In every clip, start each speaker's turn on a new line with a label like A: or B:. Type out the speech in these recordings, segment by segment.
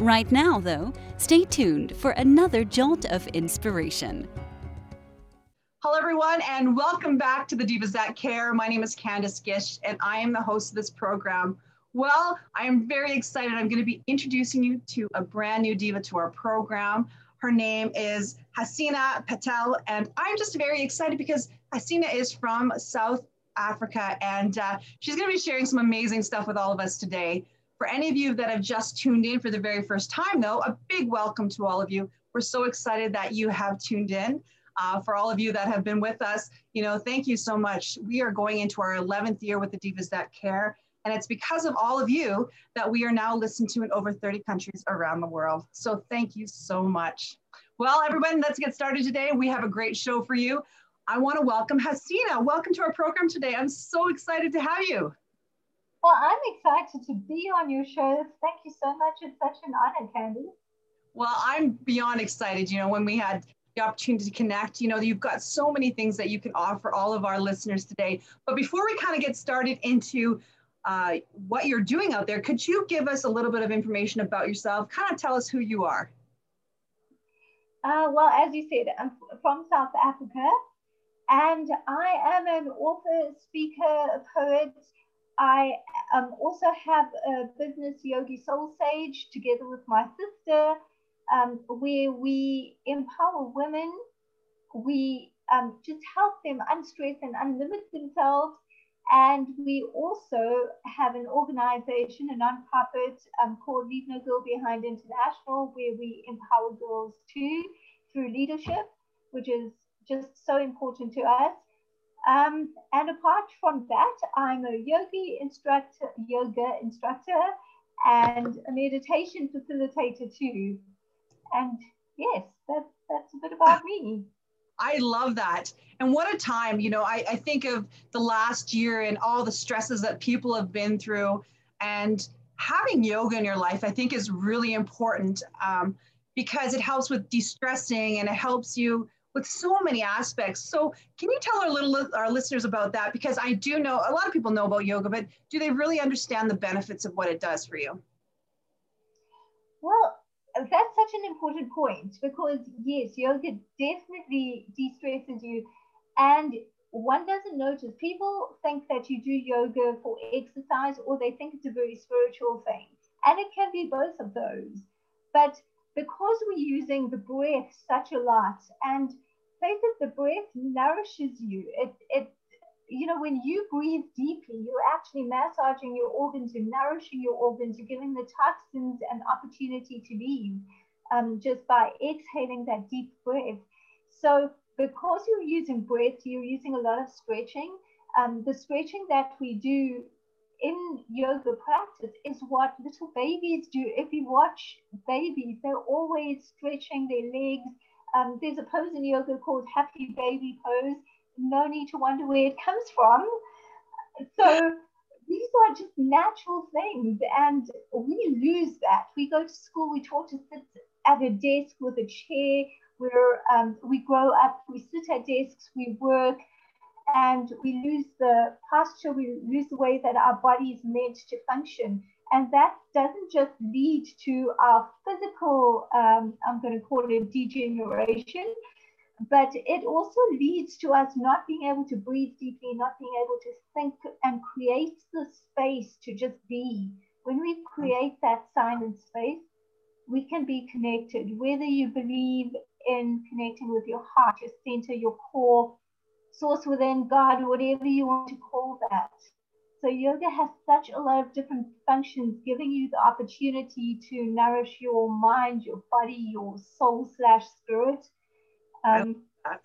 A: Right now, though, stay tuned for another jolt of inspiration.
B: Hello, everyone, and welcome back to the Divas That Care. My name is Candice Gish, and I am the host of this program. Well, I am very excited. I'm going to be introducing you to a brand new diva to our program. Her name is Hasina Patel, and I'm just very excited because Hasina is from South Africa, and uh, she's going to be sharing some amazing stuff with all of us today. For any of you that have just tuned in for the very first time, though, a big welcome to all of you. We're so excited that you have tuned in. Uh, for all of you that have been with us, you know, thank you so much. We are going into our 11th year with the Divas That Care, and it's because of all of you that we are now listened to in over 30 countries around the world. So thank you so much. Well, everyone, let's get started today. We have a great show for you. I want to welcome Hasina. Welcome to our program today. I'm so excited to have you.
C: Well, I'm excited to be on your show. Thank you so much. It's such an honor, Candy.
B: Well, I'm beyond excited. You know, when we had the opportunity to connect, you know, you've got so many things that you can offer all of our listeners today. But before we kind of get started into uh, what you're doing out there, could you give us a little bit of information about yourself? Kind of tell us who you are.
C: Uh, well, as you said, I'm from South Africa, and I am an author, speaker, poet, I um, also have a business, Yogi Soul Sage, together with my sister, um, where we empower women. We um, just help them unstress and unlimit themselves. And we also have an organization, a nonprofit um, called Leave No Girl Behind International, where we empower girls too through leadership, which is just so important to us. Um, and apart from that, I'm a yogi instructor, yoga instructor, and a meditation facilitator too. And yes, that's that's a bit about me.
B: I love that. And what a time, you know, I, I think of the last year and all the stresses that people have been through. And having yoga in your life, I think, is really important um, because it helps with de stressing and it helps you with so many aspects. So can you tell our little our listeners about that? Because I do know a lot of people know about yoga, but do they really understand the benefits of what it does for you?
C: Well, that's such an important point because yes, yoga definitely de-stresses you. And one doesn't notice people think that you do yoga for exercise or they think it's a very spiritual thing. And it can be both of those. But because we're using the breath such a lot and say that the breath nourishes you it, it you know when you breathe deeply you're actually massaging your organs you're nourishing your organs you're giving the toxins an opportunity to leave um, just by exhaling that deep breath. So because you're using breath you're using a lot of stretching um, the stretching that we do in yoga practice is what little babies do. If you watch babies, they're always stretching their legs. Um, there's a pose in yoga called happy baby pose. No need to wonder where it comes from. So these are just natural things, and we lose that. We go to school, we're taught to sit at a desk with a chair. Where um, we grow up, we sit at desks, we work, and we lose the posture, we lose the way that our body is meant to function. And that doesn't just lead to our physical, um, I'm going to call it degeneration, but it also leads to us not being able to breathe deeply, not being able to think and create the space to just be. When we create that silent space, we can be connected, whether you believe in connecting with your heart, your center, your core, source within God, whatever you want to call that. So yoga has such a lot of different functions, giving you the opportunity to nourish your mind, your body, your soul slash spirit. Um, I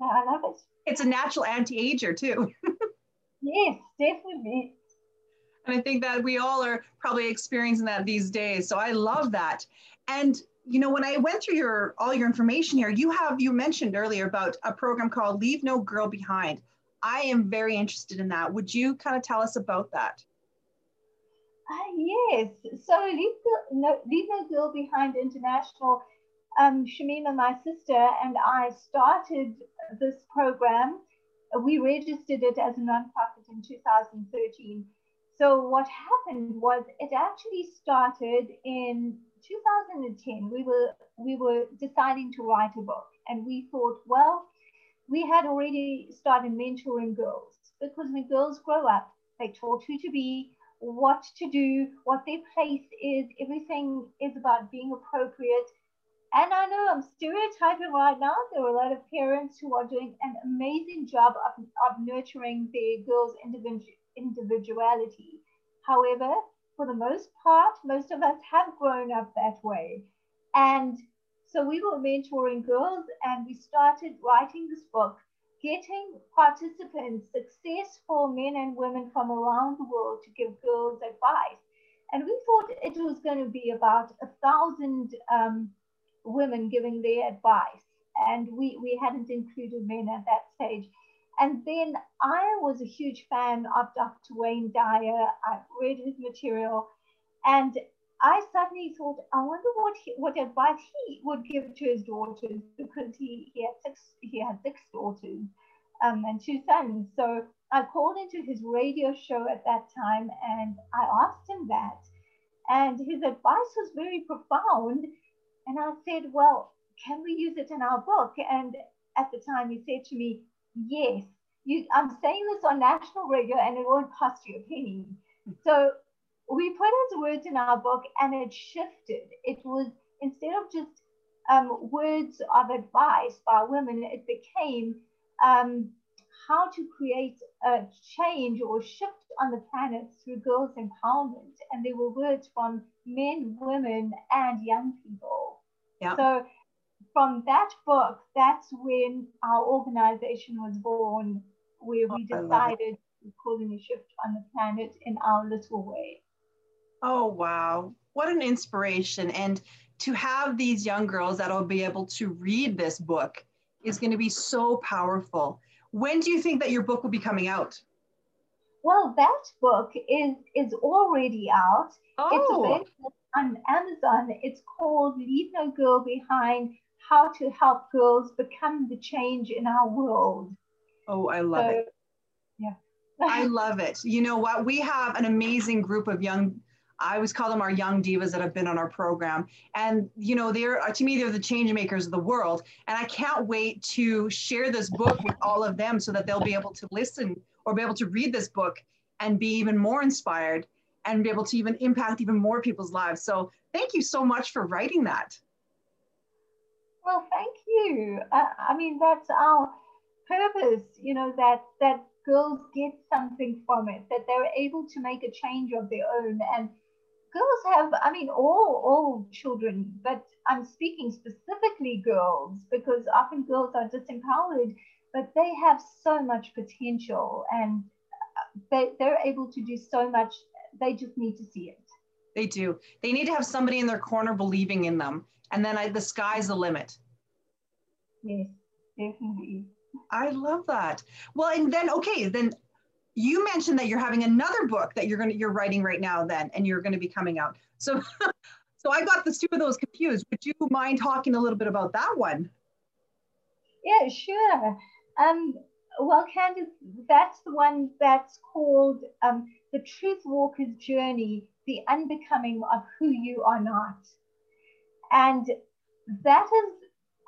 C: yeah, I love it.
B: It's a natural anti-ager too.
C: yes, definitely.
B: And I think that we all are probably experiencing that these days. So I love that. And you know, when I went through your all your information here, you have you mentioned earlier about a program called Leave No Girl Behind. I am very interested in that. Would you kind of tell us about that?
C: Uh, yes. So Leave No, Leave no Girl Behind International, um, Shamima, my sister, and I started this program. We registered it as a nonprofit in 2013. So what happened was it actually started in 2010. We were we were deciding to write a book, and we thought, well, we had already started mentoring girls because when girls grow up, they're taught who to be, what to do, what their place is. Everything is about being appropriate. And I know I'm stereotyping right now. There are a lot of parents who are doing an amazing job of, of nurturing their girls' individuality. However, for the most part, most of us have grown up that way. And so we were mentoring girls and we started writing this book, getting participants, successful men and women from around the world to give girls advice. And we thought it was going to be about a thousand um, women giving their advice. And we, we hadn't included men at that stage. And then I was a huge fan of Dr. Wayne Dyer. I read his material. And I suddenly thought, I wonder what he, what advice he would give to his daughters because he, he had six he had six daughters um, and two sons. So I called into his radio show at that time and I asked him that. And his advice was very profound. And I said, Well, can we use it in our book? And at the time he said to me, Yes, you, I'm saying this on national radio and it won't cost you a penny. So we put his words in our book and it shifted. It was instead of just um, words of advice by women, it became um, how to create a change or shift on the planet through girls' empowerment. And there were words from men, women, and young people.
B: Yeah.
C: So from that book, that's when our organization was born, where we
B: Oh, I love it.
C: decided to call in a shift on the planet in our little way.
B: Oh, wow. What an inspiration. And to have these young girls that'll be able to read this book is going to be so powerful. When do you think that your book will be coming out?
C: Well, that book is is already out.
B: Oh.
C: It's available on Amazon. It's called Leave No Girl Behind How to Help Girls Become the Change in Our World.
B: oh, I love it.
C: Yeah.
B: I love it. You know what? We have an amazing group of young, I always call them our young divas that have been on our program. And, you know, they're, uh, to me, they're the change makers of the world. And I can't wait to share this book with all of them so that they'll be able to listen or be able to read this book and be even more inspired and be able to even impact even more people's lives. So thank you so much for writing that.
C: Well, thank you. I, I mean, that's our purpose, you know, that that girls get something from it, that they're able to make a change of their own. And girls have, I mean, all all children, but I'm speaking specifically girls because often girls are disempowered, but they have so much potential and uh, they, they're able to do so much. They just need to see it.
B: They do. They need to have somebody in their corner believing in them. And then I, the sky's the limit.
C: Yes, definitely.
B: I love that. Well, and then okay, then you mentioned that you're having another book that you're gonna you're writing right now then and you're gonna be coming out. So so I got the two of those confused. Would you mind talking a little bit about that one?
C: Yeah, sure. Um, well, Candice, that's the one that's called um, The Truth Walker's Journey The Unbecoming of Who You Are Not. And that is,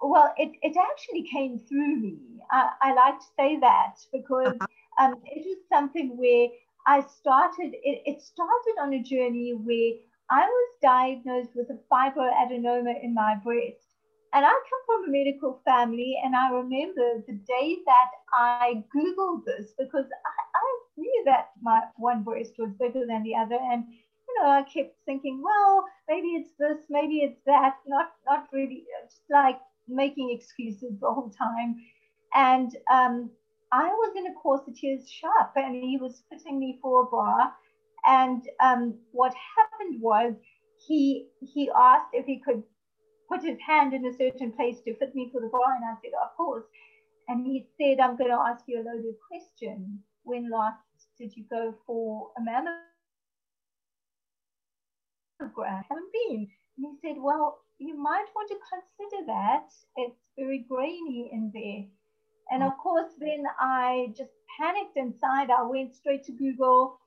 C: well, it, it actually came through me. I, I like to say that because um, it was something where I started, it, it started on a journey where I was diagnosed with a fibroadenoma in my breast. And I come from a medical family, and I remember the day that I Googled this because I, I knew that my one breast was bigger than the other. And, you know, I kept thinking, well, maybe it's this, maybe it's that, not, not really, just like making excuses the whole time. And um, I was in a corsetier's shop, and he was fitting me for a bra. And um, what happened was he he asked if he could put his hand in a certain place to fit me for the bra? And I said, Of course. And he said, I'm going to ask you a loaded question. When last did you go for a mammogram? I haven't been. And he said, Well, you might want to consider that. It's very grainy in there. And of course, then I just panicked inside. I went straight to Google.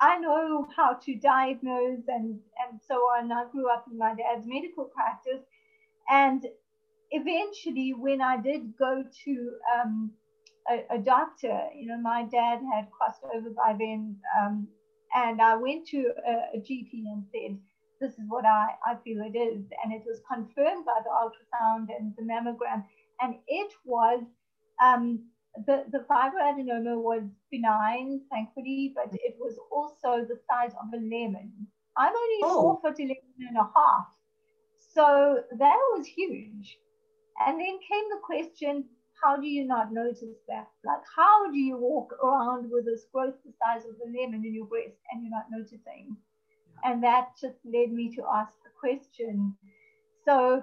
C: I know how to diagnose and, and so on. I grew up in my dad's medical practice. And eventually, when I did go to um, a, a, doctor, you know, my dad had crossed over by then. Um, and I went to a, a GP and said, this is what I, I feel it is. And it was confirmed by the ultrasound and the mammogram. And it was um, the, the fibroadenoma was benign, thankfully, but it was also the size of a lemon. I'm only oh. four foot 11 and a half. So that was huge. And then came the question how do you not notice that? Like, how do you walk around with this growth the size of a lemon in your breast and you're not noticing? And that just led me to ask the question. So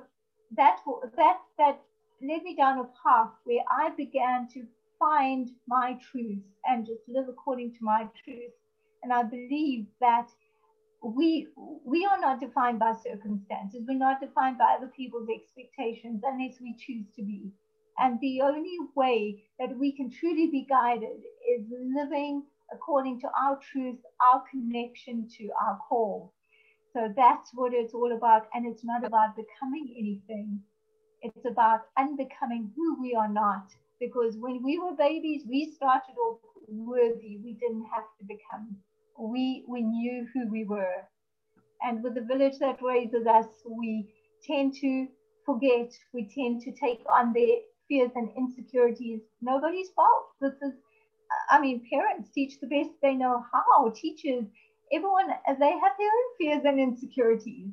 C: that that that led me down a path where I began to find my truth and just live according to my truth. And I believe that we we are not defined by circumstances. We're not defined by other people's expectations unless we choose to be. And the only way that we can truly be guided is living according to our truth, our connection to our call. So that's what it's all about. And it's not about becoming anything, it's about unbecoming who we are not. Because when we were babies, we started off worthy. We didn't have to become. We, we knew who we were. And with the village that raises us, we tend to forget. We tend to take on their fears and insecurities. Nobody's fault. This is I mean, parents teach the best they know how. Teachers, everyone, they have their own fears and insecurities.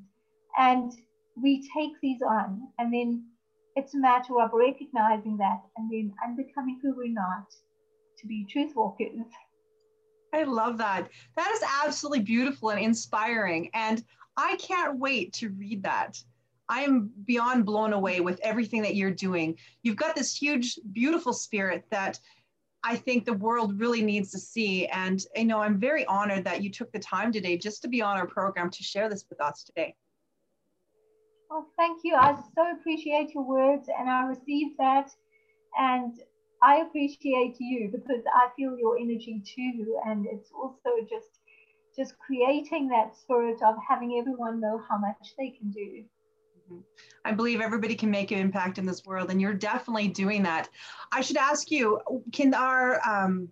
C: And we take these on. And then it's a matter of recognizing that and then unbecoming who we're not to be truth walkers.
B: I love that. That is absolutely beautiful and inspiring. And I can't wait to read that. I am beyond blown away with everything that you're doing. You've got this huge, beautiful spirit that I think the world really needs to see. And you know, I'm very honored that you took the time today just to be on our program to share this with us today.
C: Well, thank you. I so appreciate your words and I received that. And I appreciate you because I feel your energy too. And it's also just just creating that spirit of having everyone know how much they can do.
B: I believe everybody can make an impact in this world, and you're definitely doing that. I should ask you, can our um,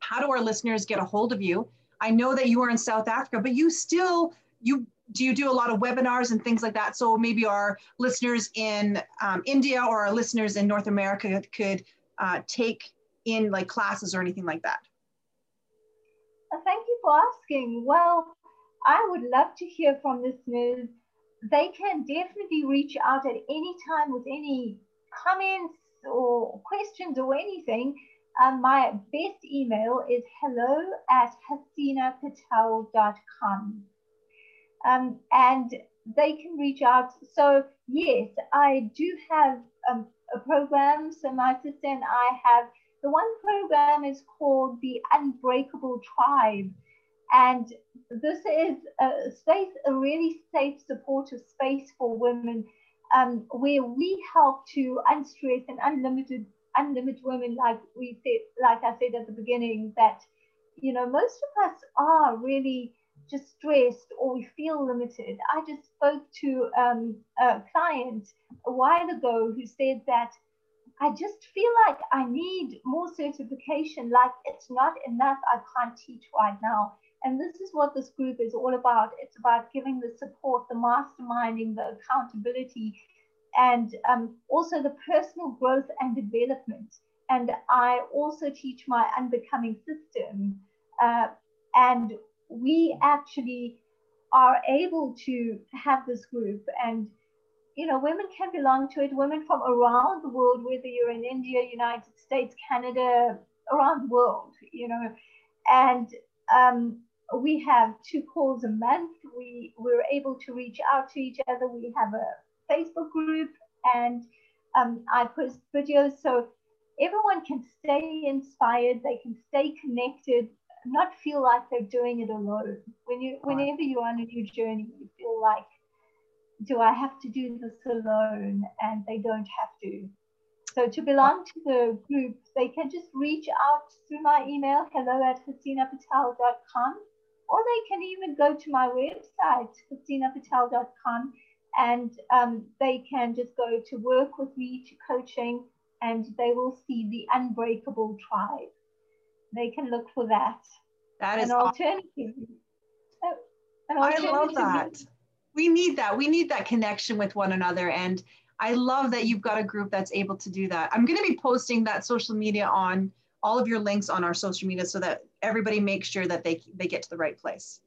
B: how do our listeners get a hold of you? I know that you are in South Africa, but you still you do you do a lot of webinars and things like that? So maybe our listeners in um, India or our listeners in North America could uh, take in like classes or anything like that.
C: thank you for asking. Well, I would love to hear from listeners they can definitely reach out at any time with any comments or questions or anything. Um, my best email is hello at hasinapatel.com. Um, and they can reach out. So, yes, I do have um, a program. So, my sister and I have the one program is called the Unbreakable Tribe. And this is a space, a really safe, supportive space for women, um, where we help to unstress and unlimited, unlimited women, like we said, like I said at the beginning, that you know most of us are really just stressed or we feel limited. I just spoke to um, a client a while ago who said that I just feel like I need more certification. Like it's not enough. I can't teach right now. And this is what this group is all about. It's about giving the support, the masterminding, the accountability, and um, also the personal growth and development. And I also teach my unbecoming system. Uh, and we actually are able to have this group and you know women can belong to it women from around the world whether you're in india united states canada around the world you know and um, we have two calls a month. We we're able to reach out to each other. We have a Facebook group and um, I post videos so everyone can stay inspired, they can stay connected, not feel like they're doing it alone. When you, whenever you're on a new journey, you feel like, do I have to do this alone? And they don't have to. So to belong to the group, they can just reach out through my email, hello at HasinaPatel.com, or they can even go to my website, HasinaPatel.com, and um, they can just go to work with me to coaching and they will see the unbreakable tribe. They can look for that.
B: That is
C: an alternative.
B: Awesome. An alternative. I love that. We need that. We need that connection with one another. And I love that you've got a group that's able to do that. I'm going to be posting that social media on all of your links on our social media so that everybody makes sure that they, they get to the right place.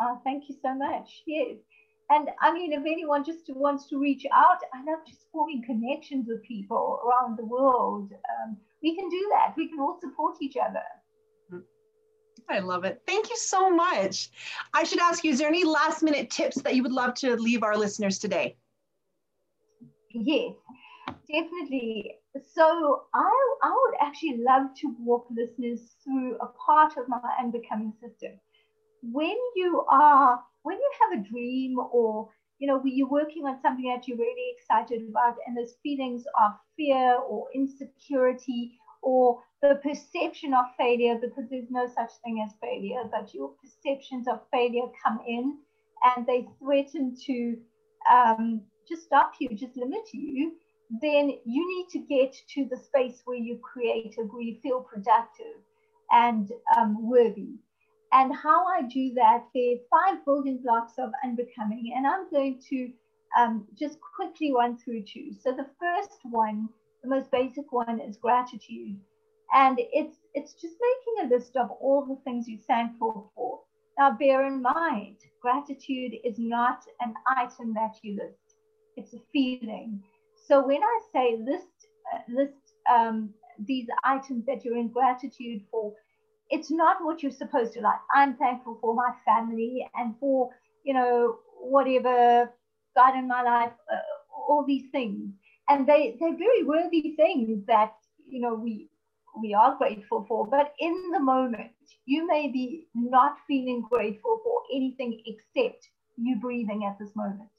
C: Oh, thank you so much. Yes. And I mean, if anyone just wants to reach out, I love just forming connections with people around the world. Um, we can do that. We can all support each other.
B: I love it. Thank you so much. I should ask you, is there any last minute tips that you would love to leave our listeners today?
C: Yes, definitely. So I, I would actually love to walk listeners through a part of my unbecoming system. When you are when you have a dream or you know you're working on something that you're really excited about and there's feelings of fear or insecurity or the perception of failure because there's no such thing as failure but your perceptions of failure come in and they threaten to um, just stop you just limit you then you need to get to the space where you're creative where you feel productive and um, worthy and how I do that, there are five building blocks of unbecoming, and I'm going to um, just quickly run through two. So the first one, the most basic one, is gratitude, and it's it's just making a list of all the things you're thankful for. Now, bear in mind, gratitude is not an item that you list; it's a feeling. So when I say list list um, these items that you're in gratitude for, it's not what you're supposed to like. I'm thankful for my family and for, you know, whatever God in my life, uh, all these things. And they, they're very worthy things that, you know, we, we are grateful for. But in the moment, you may be not feeling grateful for anything except you breathing at this moment.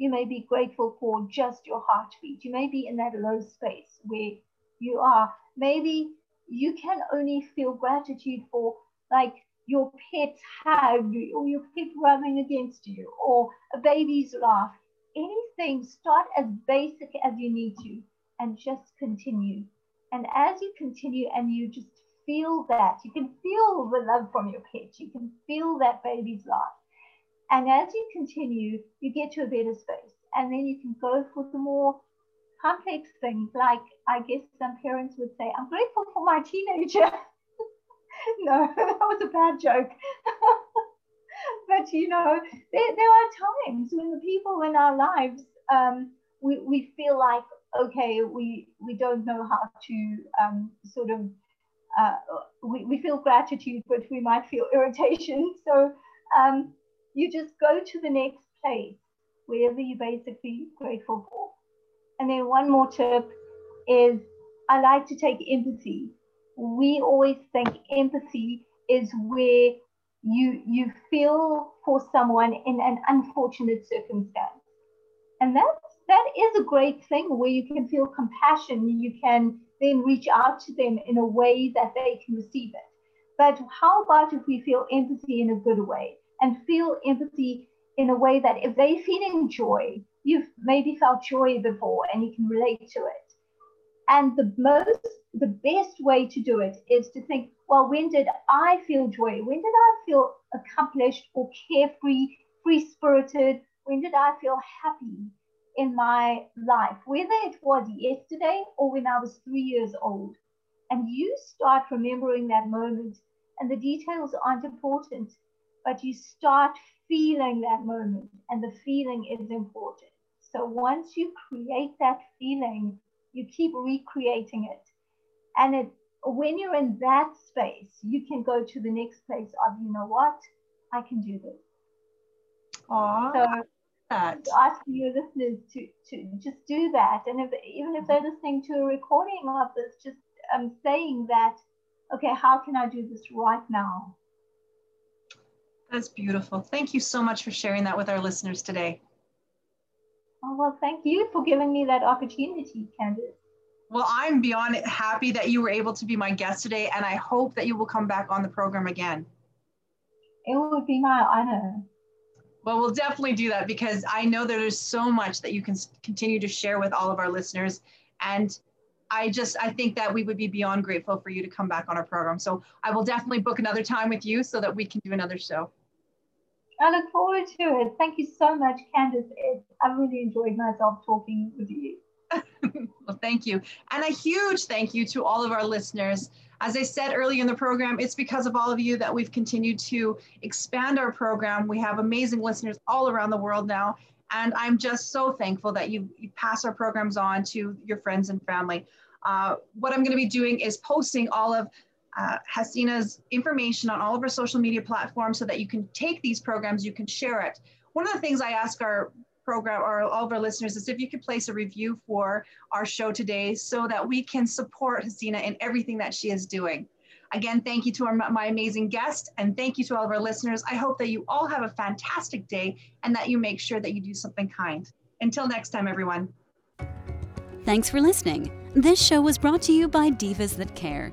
C: You may be grateful for just your heartbeat. You may be in that low space where you are. Maybe you can only feel gratitude for like your pet's hug or your pet rubbing against you or a baby's laugh. Anything, start as basic as you need to and just continue. And as you continue and you just feel that, you can feel the love from your pet, you can feel that baby's laugh. And as you continue, you get to a better space. And then you can go for the more complex things like I guess some parents would say, I'm grateful for my teenager. no, that was a bad joke. but you know, there, there are times when the people in our lives, um, we, we feel like, okay, we, we don't know how to um, sort of, uh, we, we feel gratitude, but we might feel irritation. So um, you just go to the next place, wherever you're basically grateful for. And then one more tip is I like to take empathy. We always think empathy is where you you feel for someone in an unfortunate circumstance. And that's that is a great thing where you can feel compassion, you can then reach out to them in a way that they can receive it. But how about if we feel empathy in a good way and feel empathy in a way that if they're feeling joy, you've maybe felt joy before and you can relate to it. And the most, the best way to do it is to think, well, when did I feel joy? When did I feel accomplished or carefree, free spirited? When did I feel happy in my life? Whether it was yesterday or when I was three years old. And you start remembering that moment, and the details aren't important, but you start feeling that moment, and the feeling is important. So once you create that feeling, you keep recreating it. And it, when you're in that space, you can go to the next place of, you know what, I can do this.
B: Aww. So that.
C: Asking your listeners to, to just do that. And if, even if they're listening to a recording of this, just um, saying that, okay, how can I do this right now?
B: That's beautiful. Thank you so much for sharing that with our listeners today.
C: Oh, well, thank you for giving me that opportunity, Candice.
B: Well, I'm beyond happy that you were able to be my guest today, and I hope that you will come back on the program again.
C: It would be my honor.
B: Well, we'll definitely do that because I know there's so much that you can continue to share with all of our listeners. And I just, I think that we would be beyond grateful for you to come back on our program. So I will definitely book another time with you so that we can do another show.
C: I look forward to it. Thank you so much, Candice. I really enjoyed myself talking with you.
B: well, thank you. And a huge thank you to all of our listeners. As I said earlier in the program, it's because of all of you that we've continued to expand our program. We have amazing listeners all around the world now. And I'm just so thankful that you, you pass our programs on to your friends and family. Uh, what I'm going to be doing is posting all of uh, Hasina's information on all of our social media platforms so that you can take these programs, you can share it. One of the things I ask our program or all of our listeners is if you could place a review for our show today so that we can support Hasina in everything that she is doing. Again, thank you to our, my amazing guest and thank you to all of our listeners. I hope that you all have a fantastic day and that you make sure that you do something kind. Until next time, everyone.
A: Thanks for listening. This show was brought to you by Divas That Care.